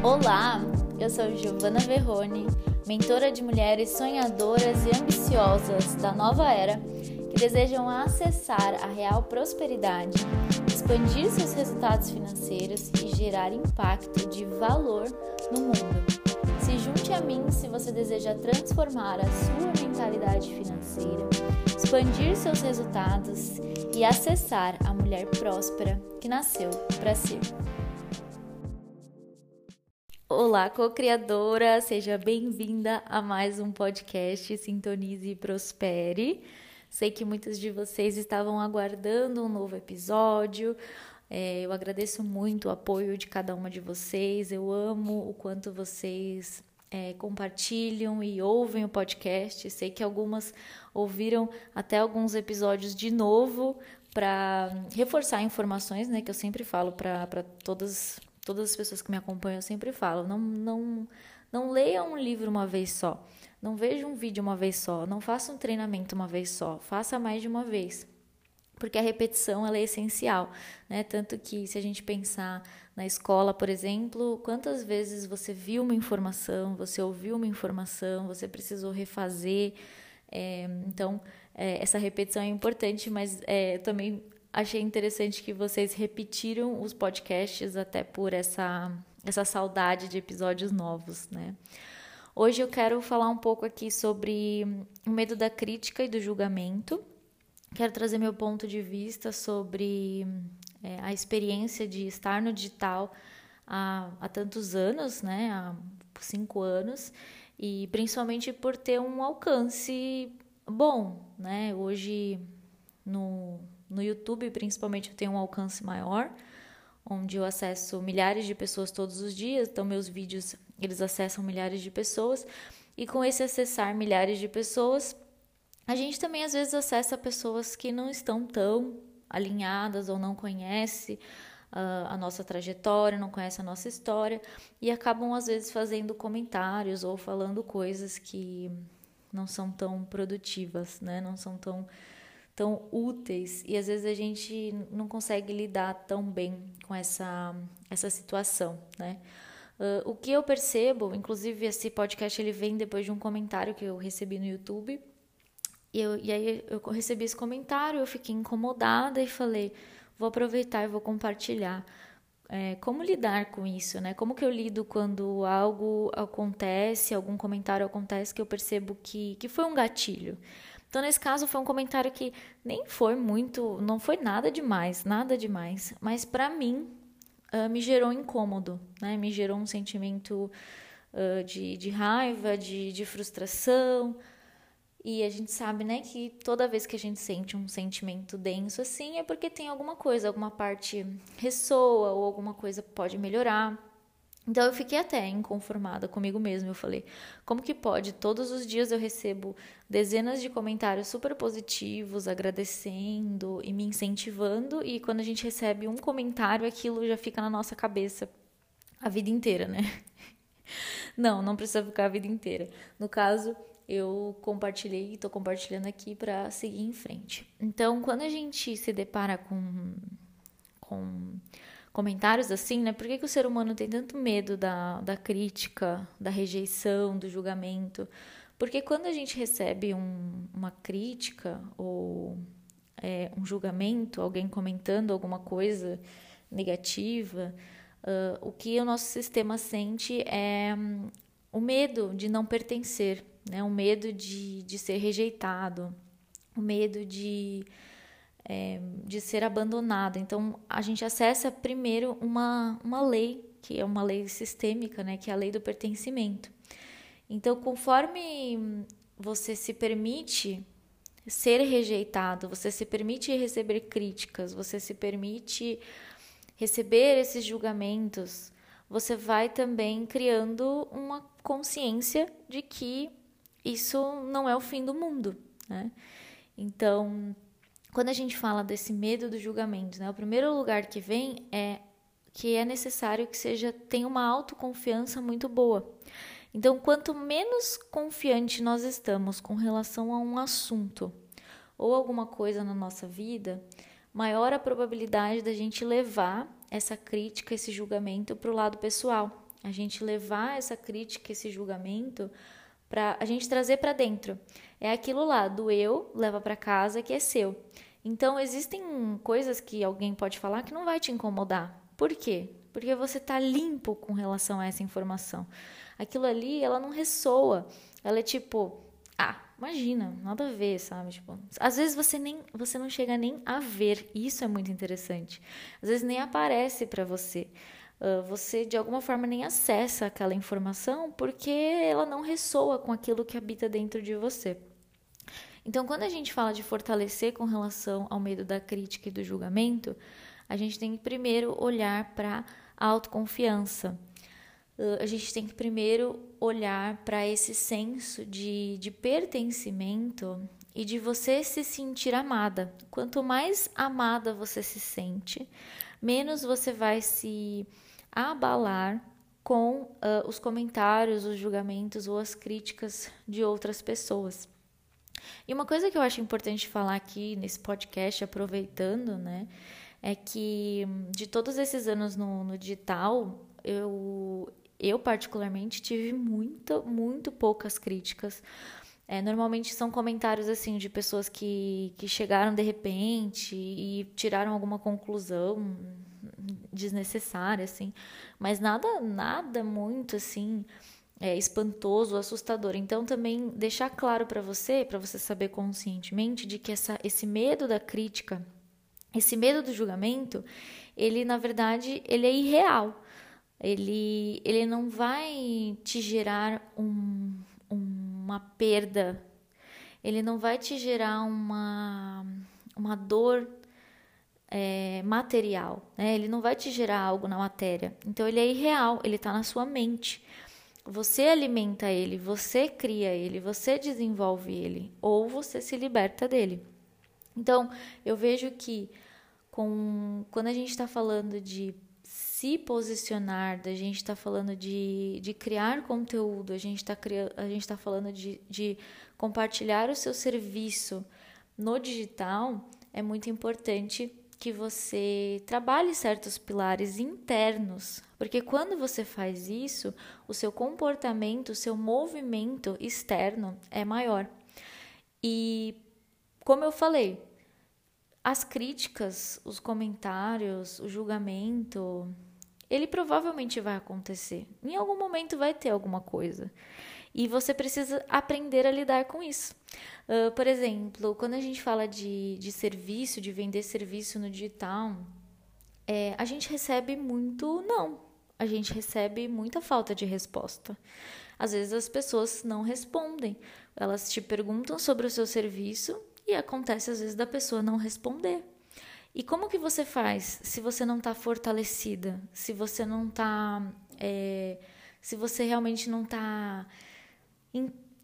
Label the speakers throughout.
Speaker 1: Olá, eu sou Giovana Verrone, mentora de mulheres sonhadoras e ambiciosas da nova era que desejam acessar a real prosperidade, expandir seus resultados financeiros e gerar impacto de valor no mundo. Se junte a mim se você deseja transformar a sua mentalidade financeira, expandir seus resultados e acessar a mulher próspera que nasceu para ser. Olá, co-criadora, seja bem-vinda a mais um podcast Sintonize e Prospere. Sei que muitos de vocês estavam aguardando um novo episódio. É, eu agradeço muito o apoio de cada uma de vocês. Eu amo o quanto vocês é, compartilham e ouvem o podcast. Sei que algumas ouviram até alguns episódios de novo para reforçar informações, né? Que eu sempre falo para todas todas as pessoas que me acompanham sempre falo, não, não, não leia um livro uma vez só, não veja um vídeo uma vez só, não faça um treinamento uma vez só, faça mais de uma vez. Porque a repetição ela é essencial, né? Tanto que se a gente pensar na escola, por exemplo, quantas vezes você viu uma informação, você ouviu uma informação, você precisou refazer. É, então, é, essa repetição é importante, mas é, também achei interessante que vocês repetiram os podcasts até por essa, essa saudade de episódios novos, né? Hoje eu quero falar um pouco aqui sobre o medo da crítica e do julgamento. Quero trazer meu ponto de vista sobre é, a experiência de estar no digital há, há tantos anos, né? Há cinco anos, e principalmente por ter um alcance bom, né? Hoje no, no YouTube, principalmente, eu tenho um alcance maior, onde eu acesso milhares de pessoas todos os dias. Então, meus vídeos, eles acessam milhares de pessoas. E com esse acessar milhares de pessoas, a gente também às vezes acessa pessoas que não estão tão alinhadas ou não conhecem uh, a nossa trajetória, não conhecem a nossa história e acabam às vezes fazendo comentários ou falando coisas que não são tão produtivas, né? Não são tão tão úteis e às vezes a gente não consegue lidar tão bem com essa, essa situação, né? Uh, o que eu percebo, inclusive esse podcast ele vem depois de um comentário que eu recebi no YouTube e, eu, e aí eu recebi esse comentário, eu fiquei incomodada e falei, vou aproveitar e vou compartilhar. É, como lidar com isso, né? Como que eu lido quando algo acontece, algum comentário acontece que eu percebo que, que foi um gatilho? Então, nesse caso, foi um comentário que nem foi muito, não foi nada demais, nada demais, mas para mim uh, me gerou incômodo, né? Me gerou um sentimento uh, de, de raiva, de, de frustração. E a gente sabe, né, que toda vez que a gente sente um sentimento denso assim é porque tem alguma coisa, alguma parte ressoa ou alguma coisa pode melhorar. Então eu fiquei até inconformada comigo mesma. Eu falei: como que pode? Todos os dias eu recebo dezenas de comentários super positivos, agradecendo e me incentivando, e quando a gente recebe um comentário, aquilo já fica na nossa cabeça a vida inteira, né? Não, não precisa ficar a vida inteira. No caso, eu compartilhei e estou compartilhando aqui para seguir em frente. Então, quando a gente se depara com, com comentários assim, né? Por que, que o ser humano tem tanto medo da, da crítica, da rejeição, do julgamento? Porque quando a gente recebe um, uma crítica ou é, um julgamento, alguém comentando alguma coisa negativa, uh, o que o nosso sistema sente é um, o medo de não pertencer, né? o medo de, de ser rejeitado, o medo de é, de ser abandonado. Então, a gente acessa primeiro uma, uma lei, que é uma lei sistêmica, né, que é a lei do pertencimento. Então, conforme você se permite ser rejeitado, você se permite receber críticas, você se permite receber esses julgamentos, você vai também criando uma consciência de que isso não é o fim do mundo, né? Então, quando a gente fala desse medo do julgamento, né, o primeiro lugar que vem é que é necessário que seja tenha uma autoconfiança muito boa. Então, quanto menos confiante nós estamos com relação a um assunto ou alguma coisa na nossa vida, maior a probabilidade da gente levar essa crítica, esse julgamento para o lado pessoal. a gente levar essa crítica, esse julgamento para a gente trazer para dentro. É aquilo lá do eu leva para casa que é seu. Então existem coisas que alguém pode falar que não vai te incomodar. Por quê? Porque você tá limpo com relação a essa informação. Aquilo ali, ela não ressoa. Ela é tipo, ah, imagina, nada a ver, sabe? Tipo, às vezes você nem você não chega nem a ver. Isso é muito interessante. Às vezes nem aparece para você. Uh, você de alguma forma nem acessa aquela informação porque ela não ressoa com aquilo que habita dentro de você. Então, quando a gente fala de fortalecer com relação ao medo da crítica e do julgamento, a gente tem que primeiro olhar para a autoconfiança. Uh, a gente tem que primeiro olhar para esse senso de, de pertencimento e de você se sentir amada. Quanto mais amada você se sente, menos você vai se abalar com uh, os comentários, os julgamentos ou as críticas de outras pessoas. E uma coisa que eu acho importante falar aqui nesse podcast, aproveitando, né, é que de todos esses anos no, no digital, eu, eu particularmente tive muito, muito poucas críticas. É, normalmente são comentários assim de pessoas que, que chegaram de repente e tiraram alguma conclusão desnecessária, assim, mas nada, nada muito assim é, espantoso, assustador. Então, também deixar claro para você, para você saber conscientemente, de que essa, esse medo da crítica, esse medo do julgamento, ele na verdade ele é irreal. Ele, ele não vai te gerar um, uma perda, ele não vai te gerar uma, uma dor é, material, né? ele não vai te gerar algo na matéria. Então ele é irreal, ele está na sua mente. Você alimenta ele, você cria ele, você desenvolve ele, ou você se liberta dele. Então, eu vejo que com, quando a gente está falando de se posicionar, da gente está falando de, de criar conteúdo, a gente está tá falando de, de compartilhar o seu serviço no digital, é muito importante que você trabalhe certos pilares internos, porque quando você faz isso, o seu comportamento, o seu movimento externo é maior. E como eu falei, as críticas, os comentários, o julgamento, ele provavelmente vai acontecer. Em algum momento vai ter alguma coisa. E você precisa aprender a lidar com isso. Uh, por exemplo, quando a gente fala de, de serviço, de vender serviço no digital, é, a gente recebe muito não. A gente recebe muita falta de resposta. Às vezes as pessoas não respondem. Elas te perguntam sobre o seu serviço e acontece às vezes da pessoa não responder. E como que você faz se você não está fortalecida? Se você não está. É, se você realmente não está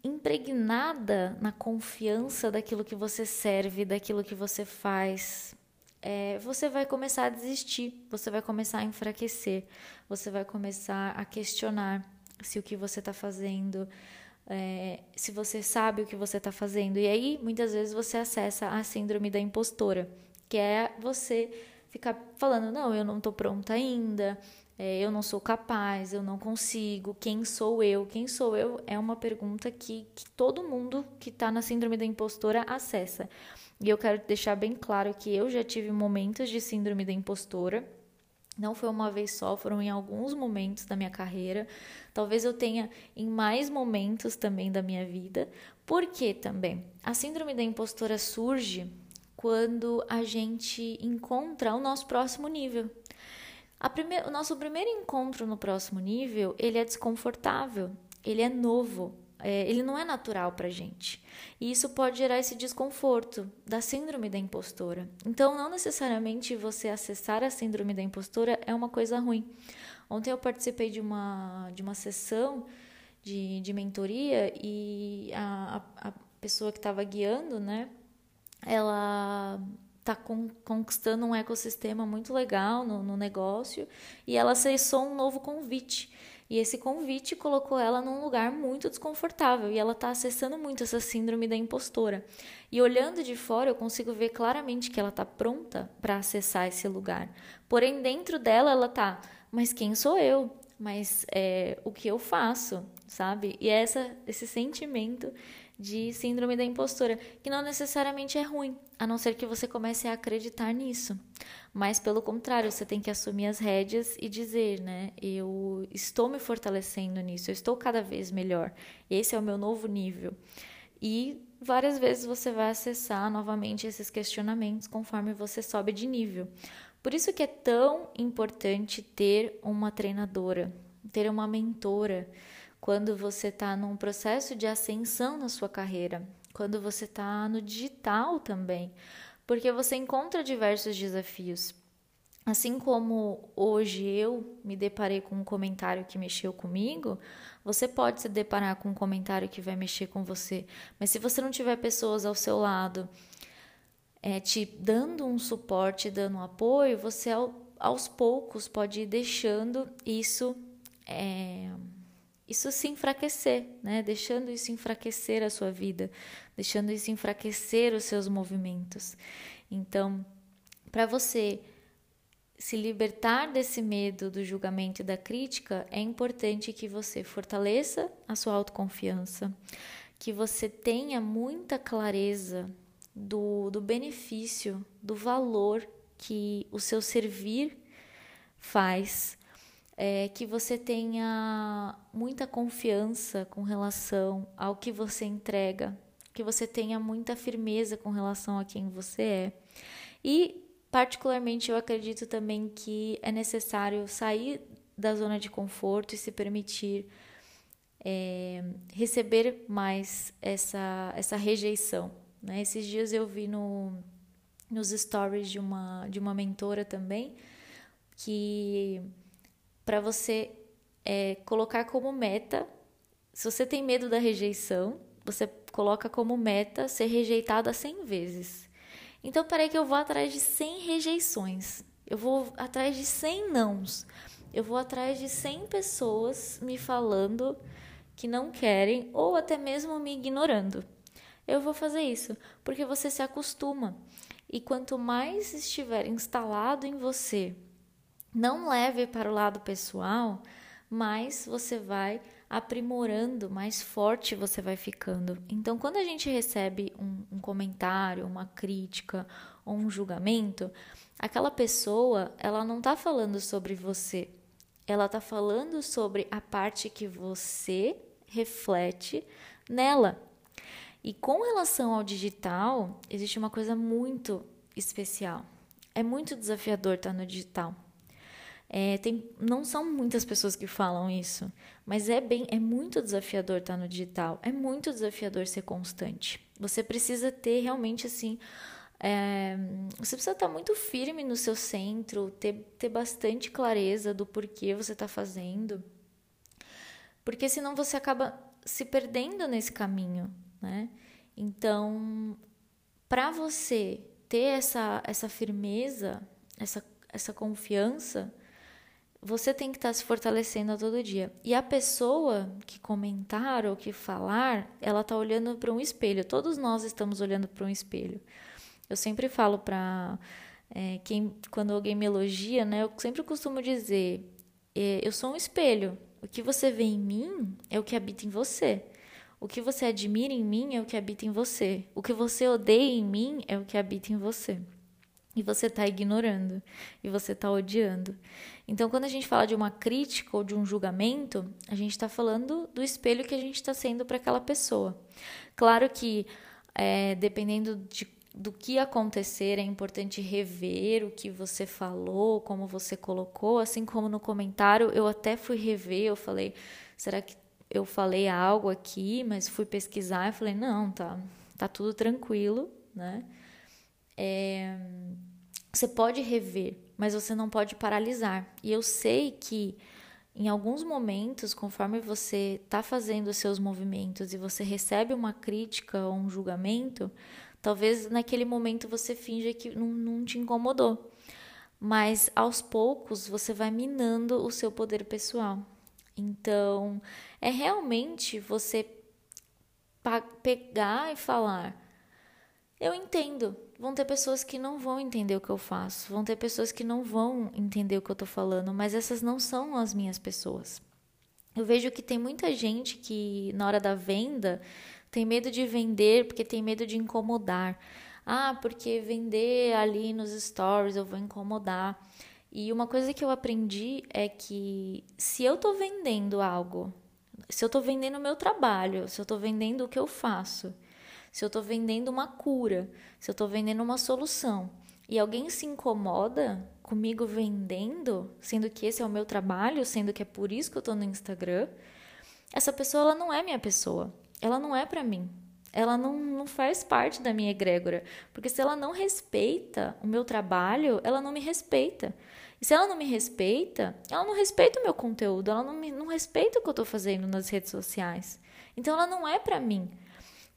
Speaker 1: impregnada na confiança daquilo que você serve, daquilo que você faz, é, você vai começar a desistir, você vai começar a enfraquecer, você vai começar a questionar se o que você está fazendo, é, se você sabe o que você está fazendo. E aí, muitas vezes, você acessa a síndrome da impostora, que é você ficar falando: não, eu não estou pronta ainda, é, eu não sou capaz, eu não consigo, quem sou eu? Quem sou eu é uma pergunta que, que todo mundo que está na síndrome da impostora acessa. E eu quero deixar bem claro que eu já tive momentos de síndrome da impostora. Não foi uma vez só, foram em alguns momentos da minha carreira. Talvez eu tenha em mais momentos também da minha vida. Por que também? A síndrome da impostora surge quando a gente encontra o nosso próximo nível. Primeir, o nosso primeiro encontro no próximo nível, ele é desconfortável, ele é novo, é, ele não é natural para gente. E isso pode gerar esse desconforto da síndrome da impostora. Então, não necessariamente você acessar a síndrome da impostora é uma coisa ruim. Ontem eu participei de uma, de uma sessão de, de mentoria e a, a pessoa que estava guiando, né, ela está conquistando um ecossistema muito legal no, no negócio e ela acessou um novo convite. E esse convite colocou ela num lugar muito desconfortável e ela está acessando muito essa síndrome da impostora. E olhando de fora, eu consigo ver claramente que ela está pronta para acessar esse lugar. Porém, dentro dela, ela está, mas quem sou eu? mas é o que eu faço, sabe? E é essa, esse sentimento de síndrome da impostora, que não necessariamente é ruim, a não ser que você comece a acreditar nisso. Mas pelo contrário, você tem que assumir as rédeas e dizer, né? Eu estou me fortalecendo nisso, eu estou cada vez melhor. Esse é o meu novo nível. E várias vezes você vai acessar novamente esses questionamentos conforme você sobe de nível. Por isso que é tão importante ter uma treinadora, ter uma mentora quando você está num processo de ascensão na sua carreira, quando você está no digital também, porque você encontra diversos desafios. Assim como hoje eu me deparei com um comentário que mexeu comigo, você pode se deparar com um comentário que vai mexer com você. Mas se você não tiver pessoas ao seu lado é, te dando um suporte, dando um apoio, você ao, aos poucos pode ir deixando isso é, isso se enfraquecer, né? Deixando isso enfraquecer a sua vida, deixando isso enfraquecer os seus movimentos. Então, para você se libertar desse medo do julgamento e da crítica, é importante que você fortaleça a sua autoconfiança, que você tenha muita clareza do, do benefício, do valor que o seu servir faz, é, que você tenha muita confiança com relação ao que você entrega, que você tenha muita firmeza com relação a quem você é. E, particularmente, eu acredito também que é necessário sair da zona de conforto e se permitir é, receber mais essa, essa rejeição, né? Esses dias eu vi no, nos stories de uma, de uma mentora também que para você é, colocar como meta, se você tem medo da rejeição, você coloca como meta ser rejeitada 100 vezes. Então, peraí que eu vou atrás de 100 rejeições. Eu vou atrás de 100 nãos. Eu vou atrás de 100 pessoas me falando que não querem ou até mesmo me ignorando eu vou fazer isso, porque você se acostuma. E quanto mais estiver instalado em você, não leve para o lado pessoal, mais você vai aprimorando, mais forte você vai ficando. Então, quando a gente recebe um, um comentário, uma crítica ou um julgamento, aquela pessoa, ela não está falando sobre você, ela está falando sobre a parte que você reflete nela. E com relação ao digital, existe uma coisa muito especial. É muito desafiador estar no digital. É, tem, não são muitas pessoas que falam isso, mas é bem, é muito desafiador estar no digital. É muito desafiador ser constante. Você precisa ter realmente assim, é, você precisa estar muito firme no seu centro, ter, ter bastante clareza do porquê você está fazendo, porque senão você acaba se perdendo nesse caminho né? Então, para você ter essa, essa firmeza, essa, essa confiança, você tem que estar tá se fortalecendo a todo dia. E a pessoa que comentar ou que falar, ela está olhando para um espelho. Todos nós estamos olhando para um espelho. Eu sempre falo para é, quem, quando alguém me elogia, né? Eu sempre costumo dizer: é, eu sou um espelho. O que você vê em mim é o que habita em você. O que você admira em mim é o que habita em você. O que você odeia em mim é o que habita em você. E você está ignorando. E você está odiando. Então, quando a gente fala de uma crítica ou de um julgamento, a gente está falando do espelho que a gente está sendo para aquela pessoa. Claro que, é, dependendo de, do que acontecer, é importante rever o que você falou, como você colocou. Assim como no comentário, eu até fui rever, eu falei, será que eu falei algo aqui, mas fui pesquisar e falei, não, tá, tá tudo tranquilo, né? É, você pode rever, mas você não pode paralisar. E eu sei que em alguns momentos, conforme você está fazendo os seus movimentos e você recebe uma crítica ou um julgamento, talvez naquele momento você finja que não, não te incomodou. Mas aos poucos você vai minando o seu poder pessoal. Então, é realmente você pegar e falar: Eu entendo. Vão ter pessoas que não vão entender o que eu faço, vão ter pessoas que não vão entender o que eu tô falando, mas essas não são as minhas pessoas. Eu vejo que tem muita gente que na hora da venda tem medo de vender porque tem medo de incomodar. Ah, porque vender ali nos stories eu vou incomodar. E uma coisa que eu aprendi é que se eu tô vendendo algo, se eu tô vendendo o meu trabalho, se eu tô vendendo o que eu faço, se eu estou vendendo uma cura, se eu estou vendendo uma solução e alguém se incomoda comigo vendendo, sendo que esse é o meu trabalho, sendo que é por isso que eu estou no Instagram, essa pessoa ela não é minha pessoa, ela não é para mim. Ela não, não faz parte da minha egrégora. Porque se ela não respeita o meu trabalho, ela não me respeita. E se ela não me respeita, ela não respeita o meu conteúdo, ela não, me, não respeita o que eu estou fazendo nas redes sociais. Então ela não é para mim.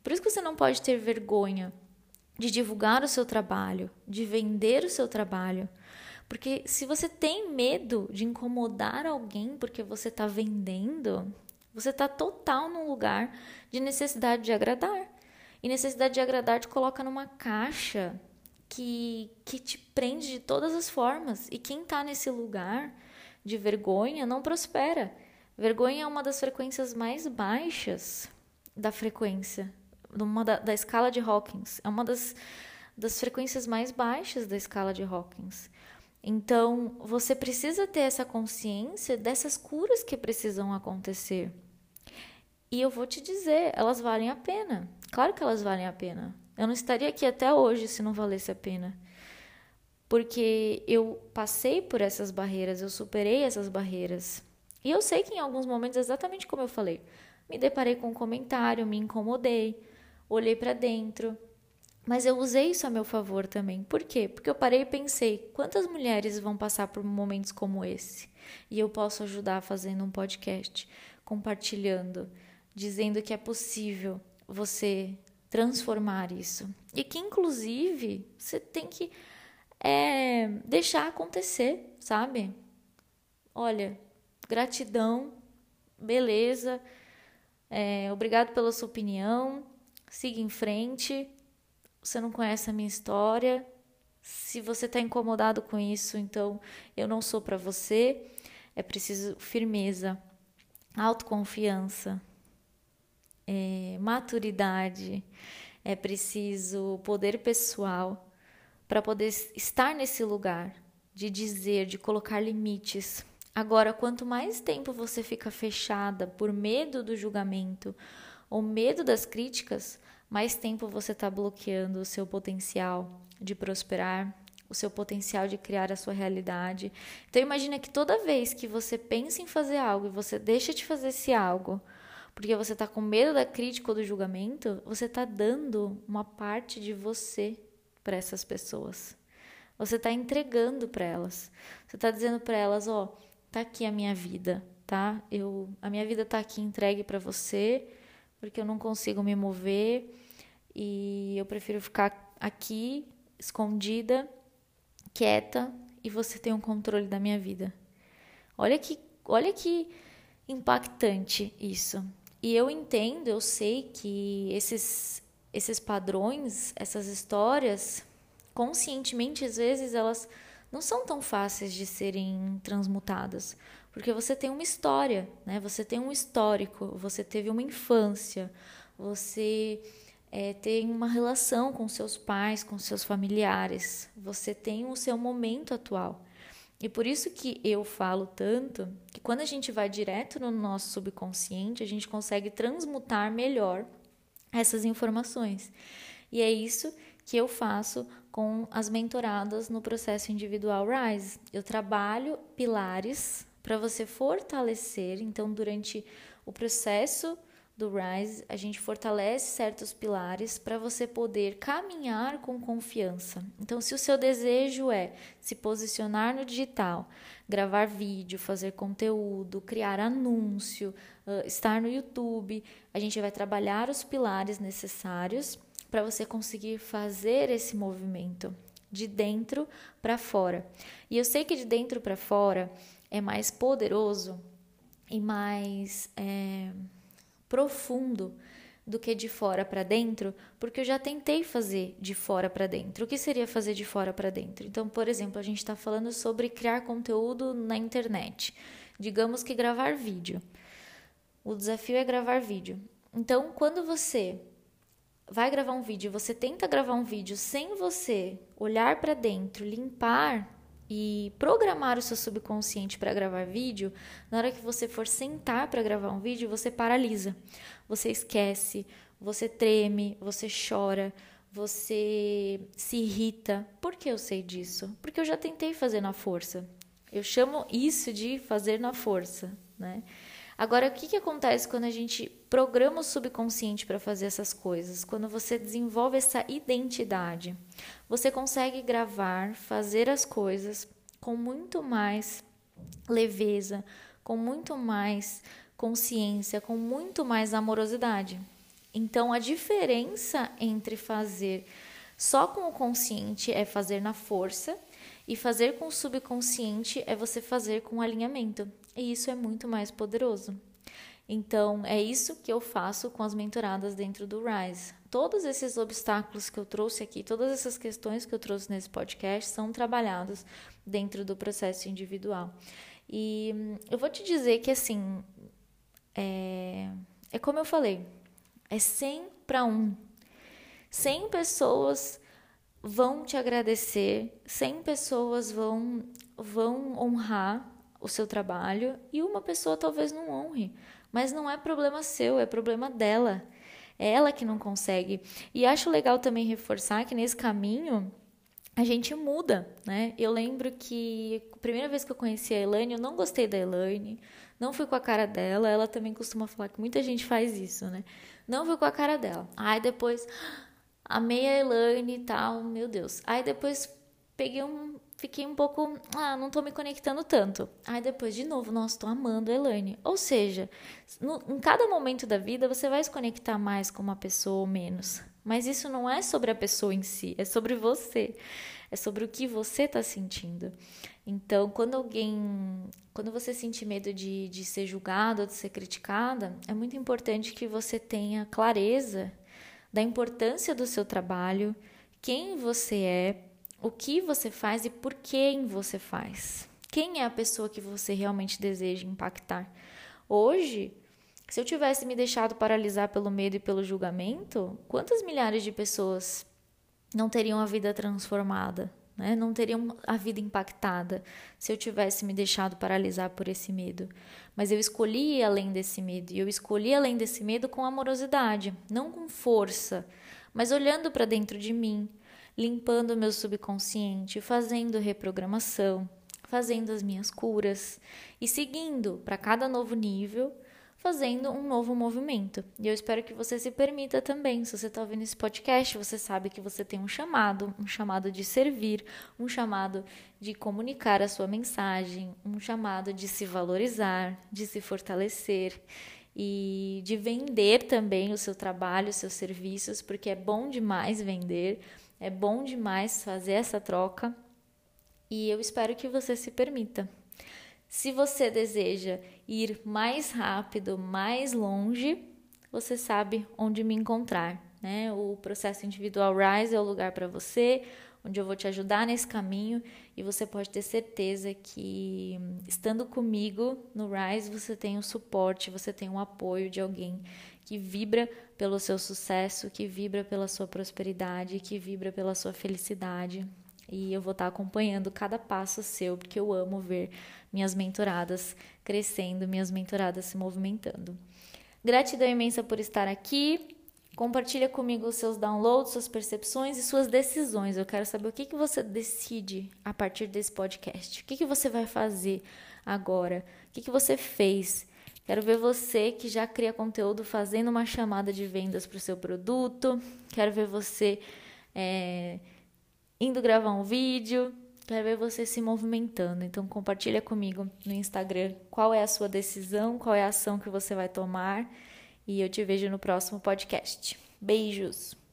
Speaker 1: Por isso que você não pode ter vergonha de divulgar o seu trabalho, de vender o seu trabalho. Porque se você tem medo de incomodar alguém porque você está vendendo, você está total num lugar de necessidade de agradar. E necessidade de agradar te coloca numa caixa que, que te prende de todas as formas. E quem está nesse lugar de vergonha não prospera. Vergonha é uma das frequências mais baixas da frequência da, da escala de Hawkins. É uma das, das frequências mais baixas da escala de Hawkins. Então, você precisa ter essa consciência dessas curas que precisam acontecer. E eu vou te dizer, elas valem a pena. Claro que elas valem a pena. Eu não estaria aqui até hoje se não valesse a pena. Porque eu passei por essas barreiras, eu superei essas barreiras. E eu sei que em alguns momentos, exatamente como eu falei, me deparei com um comentário, me incomodei olhei para dentro. Mas eu usei isso a meu favor também. Por quê? Porque eu parei e pensei: quantas mulheres vão passar por momentos como esse? E eu posso ajudar fazendo um podcast, compartilhando, dizendo que é possível você transformar isso. E que, inclusive, você tem que é, deixar acontecer, sabe? Olha, gratidão, beleza, é, obrigado pela sua opinião siga em frente. Você não conhece a minha história. Se você está incomodado com isso, então eu não sou para você. É preciso firmeza, autoconfiança, é, maturidade, é preciso poder pessoal para poder estar nesse lugar de dizer, de colocar limites. Agora, quanto mais tempo você fica fechada por medo do julgamento, ou medo das críticas, mais tempo você está bloqueando o seu potencial de prosperar, o seu potencial de criar a sua realidade. Então imagina que toda vez que você pensa em fazer algo e você deixa de fazer esse algo, porque você está com medo da crítica ou do julgamento, você está dando uma parte de você para essas pessoas. Você está entregando para elas. Você está dizendo para elas, ó, oh, tá aqui a minha vida, tá? Eu, a minha vida está aqui entregue para você porque eu não consigo me mover e eu prefiro ficar aqui, escondida, quieta e você tem o um controle da minha vida. Olha que, olha que impactante isso. E eu entendo, eu sei que esses esses padrões, essas histórias, conscientemente às vezes elas não são tão fáceis de serem transmutadas, porque você tem uma história, né? Você tem um histórico, você teve uma infância, você é, tem uma relação com seus pais, com seus familiares, você tem o seu momento atual. E por isso que eu falo tanto que quando a gente vai direto no nosso subconsciente, a gente consegue transmutar melhor essas informações. E é isso que eu faço com as mentoradas no processo individual Rise. Eu trabalho pilares para você fortalecer. Então, durante o processo do Rise, a gente fortalece certos pilares para você poder caminhar com confiança. Então, se o seu desejo é se posicionar no digital, gravar vídeo, fazer conteúdo, criar anúncio, estar no YouTube, a gente vai trabalhar os pilares necessários para você conseguir fazer esse movimento de dentro para fora. E eu sei que de dentro para fora é mais poderoso e mais é, profundo do que de fora para dentro, porque eu já tentei fazer de fora para dentro. O que seria fazer de fora para dentro? Então, por exemplo, a gente está falando sobre criar conteúdo na internet. Digamos que gravar vídeo. O desafio é gravar vídeo. Então, quando você vai gravar um vídeo, você tenta gravar um vídeo sem você olhar para dentro, limpar e programar o seu subconsciente para gravar vídeo, na hora que você for sentar para gravar um vídeo, você paralisa. Você esquece, você treme, você chora, você se irrita. Por que eu sei disso? Porque eu já tentei fazer na força. Eu chamo isso de fazer na força, né? Agora, o que, que acontece quando a gente programa o subconsciente para fazer essas coisas? Quando você desenvolve essa identidade, você consegue gravar, fazer as coisas com muito mais leveza, com muito mais consciência, com muito mais amorosidade. Então, a diferença entre fazer só com o consciente é fazer na força e fazer com o subconsciente é você fazer com alinhamento. E isso é muito mais poderoso. Então, é isso que eu faço com as mentoradas dentro do Rise. Todos esses obstáculos que eu trouxe aqui, todas essas questões que eu trouxe nesse podcast são trabalhados dentro do processo individual. E hum, eu vou te dizer que, assim, é, é como eu falei, é 100 para 1. 100 pessoas vão te agradecer, 100 pessoas vão, vão honrar o seu trabalho e uma pessoa talvez não honre. Mas não é problema seu, é problema dela. É ela que não consegue. E acho legal também reforçar que nesse caminho a gente muda, né? Eu lembro que a primeira vez que eu conheci a Elaine, eu não gostei da Elaine, não fui com a cara dela. Ela também costuma falar que muita gente faz isso, né? Não fui com a cara dela. Aí depois amei a Elaine e tal, meu Deus. Aí depois peguei um. Fiquei um pouco. Ah, não tô me conectando tanto. Aí depois, de novo, nossa, tô amando a Elaine. Ou seja, no, em cada momento da vida você vai se conectar mais com uma pessoa ou menos. Mas isso não é sobre a pessoa em si, é sobre você. É sobre o que você está sentindo. Então, quando alguém. Quando você sentir medo de, de ser julgada ou de ser criticada, é muito importante que você tenha clareza da importância do seu trabalho, quem você é, o que você faz e por quem você faz. Quem é a pessoa que você realmente deseja impactar? Hoje, se eu tivesse me deixado paralisar pelo medo e pelo julgamento, quantas milhares de pessoas não teriam a vida transformada, né? não teriam a vida impactada se eu tivesse me deixado paralisar por esse medo. Mas eu escolhi ir além desse medo, e eu escolhi além desse medo com amorosidade, não com força, mas olhando para dentro de mim, limpando o meu subconsciente, fazendo reprogramação, fazendo as minhas curas e seguindo para cada novo nível fazendo um novo movimento. E eu espero que você se permita também. Se você está ouvindo esse podcast, você sabe que você tem um chamado, um chamado de servir, um chamado de comunicar a sua mensagem, um chamado de se valorizar, de se fortalecer e de vender também o seu trabalho, os seus serviços, porque é bom demais vender, é bom demais fazer essa troca. E eu espero que você se permita. Se você deseja ir mais rápido, mais longe, você sabe onde me encontrar. Né? O processo individual Rise é o lugar para você, onde eu vou te ajudar nesse caminho e você pode ter certeza que estando comigo no Rise você tem o suporte, você tem o apoio de alguém que vibra pelo seu sucesso, que vibra pela sua prosperidade, que vibra pela sua felicidade. E eu vou estar acompanhando cada passo seu, porque eu amo ver minhas mentoradas crescendo, minhas mentoradas se movimentando. Gratidão imensa por estar aqui. Compartilha comigo os seus downloads, suas percepções e suas decisões. Eu quero saber o que, que você decide a partir desse podcast. O que, que você vai fazer agora? O que, que você fez? Quero ver você que já cria conteúdo fazendo uma chamada de vendas para o seu produto. Quero ver você é, indo gravar um vídeo. Quero ver você se movimentando. Então compartilha comigo no Instagram qual é a sua decisão, qual é a ação que você vai tomar. E eu te vejo no próximo podcast. Beijos!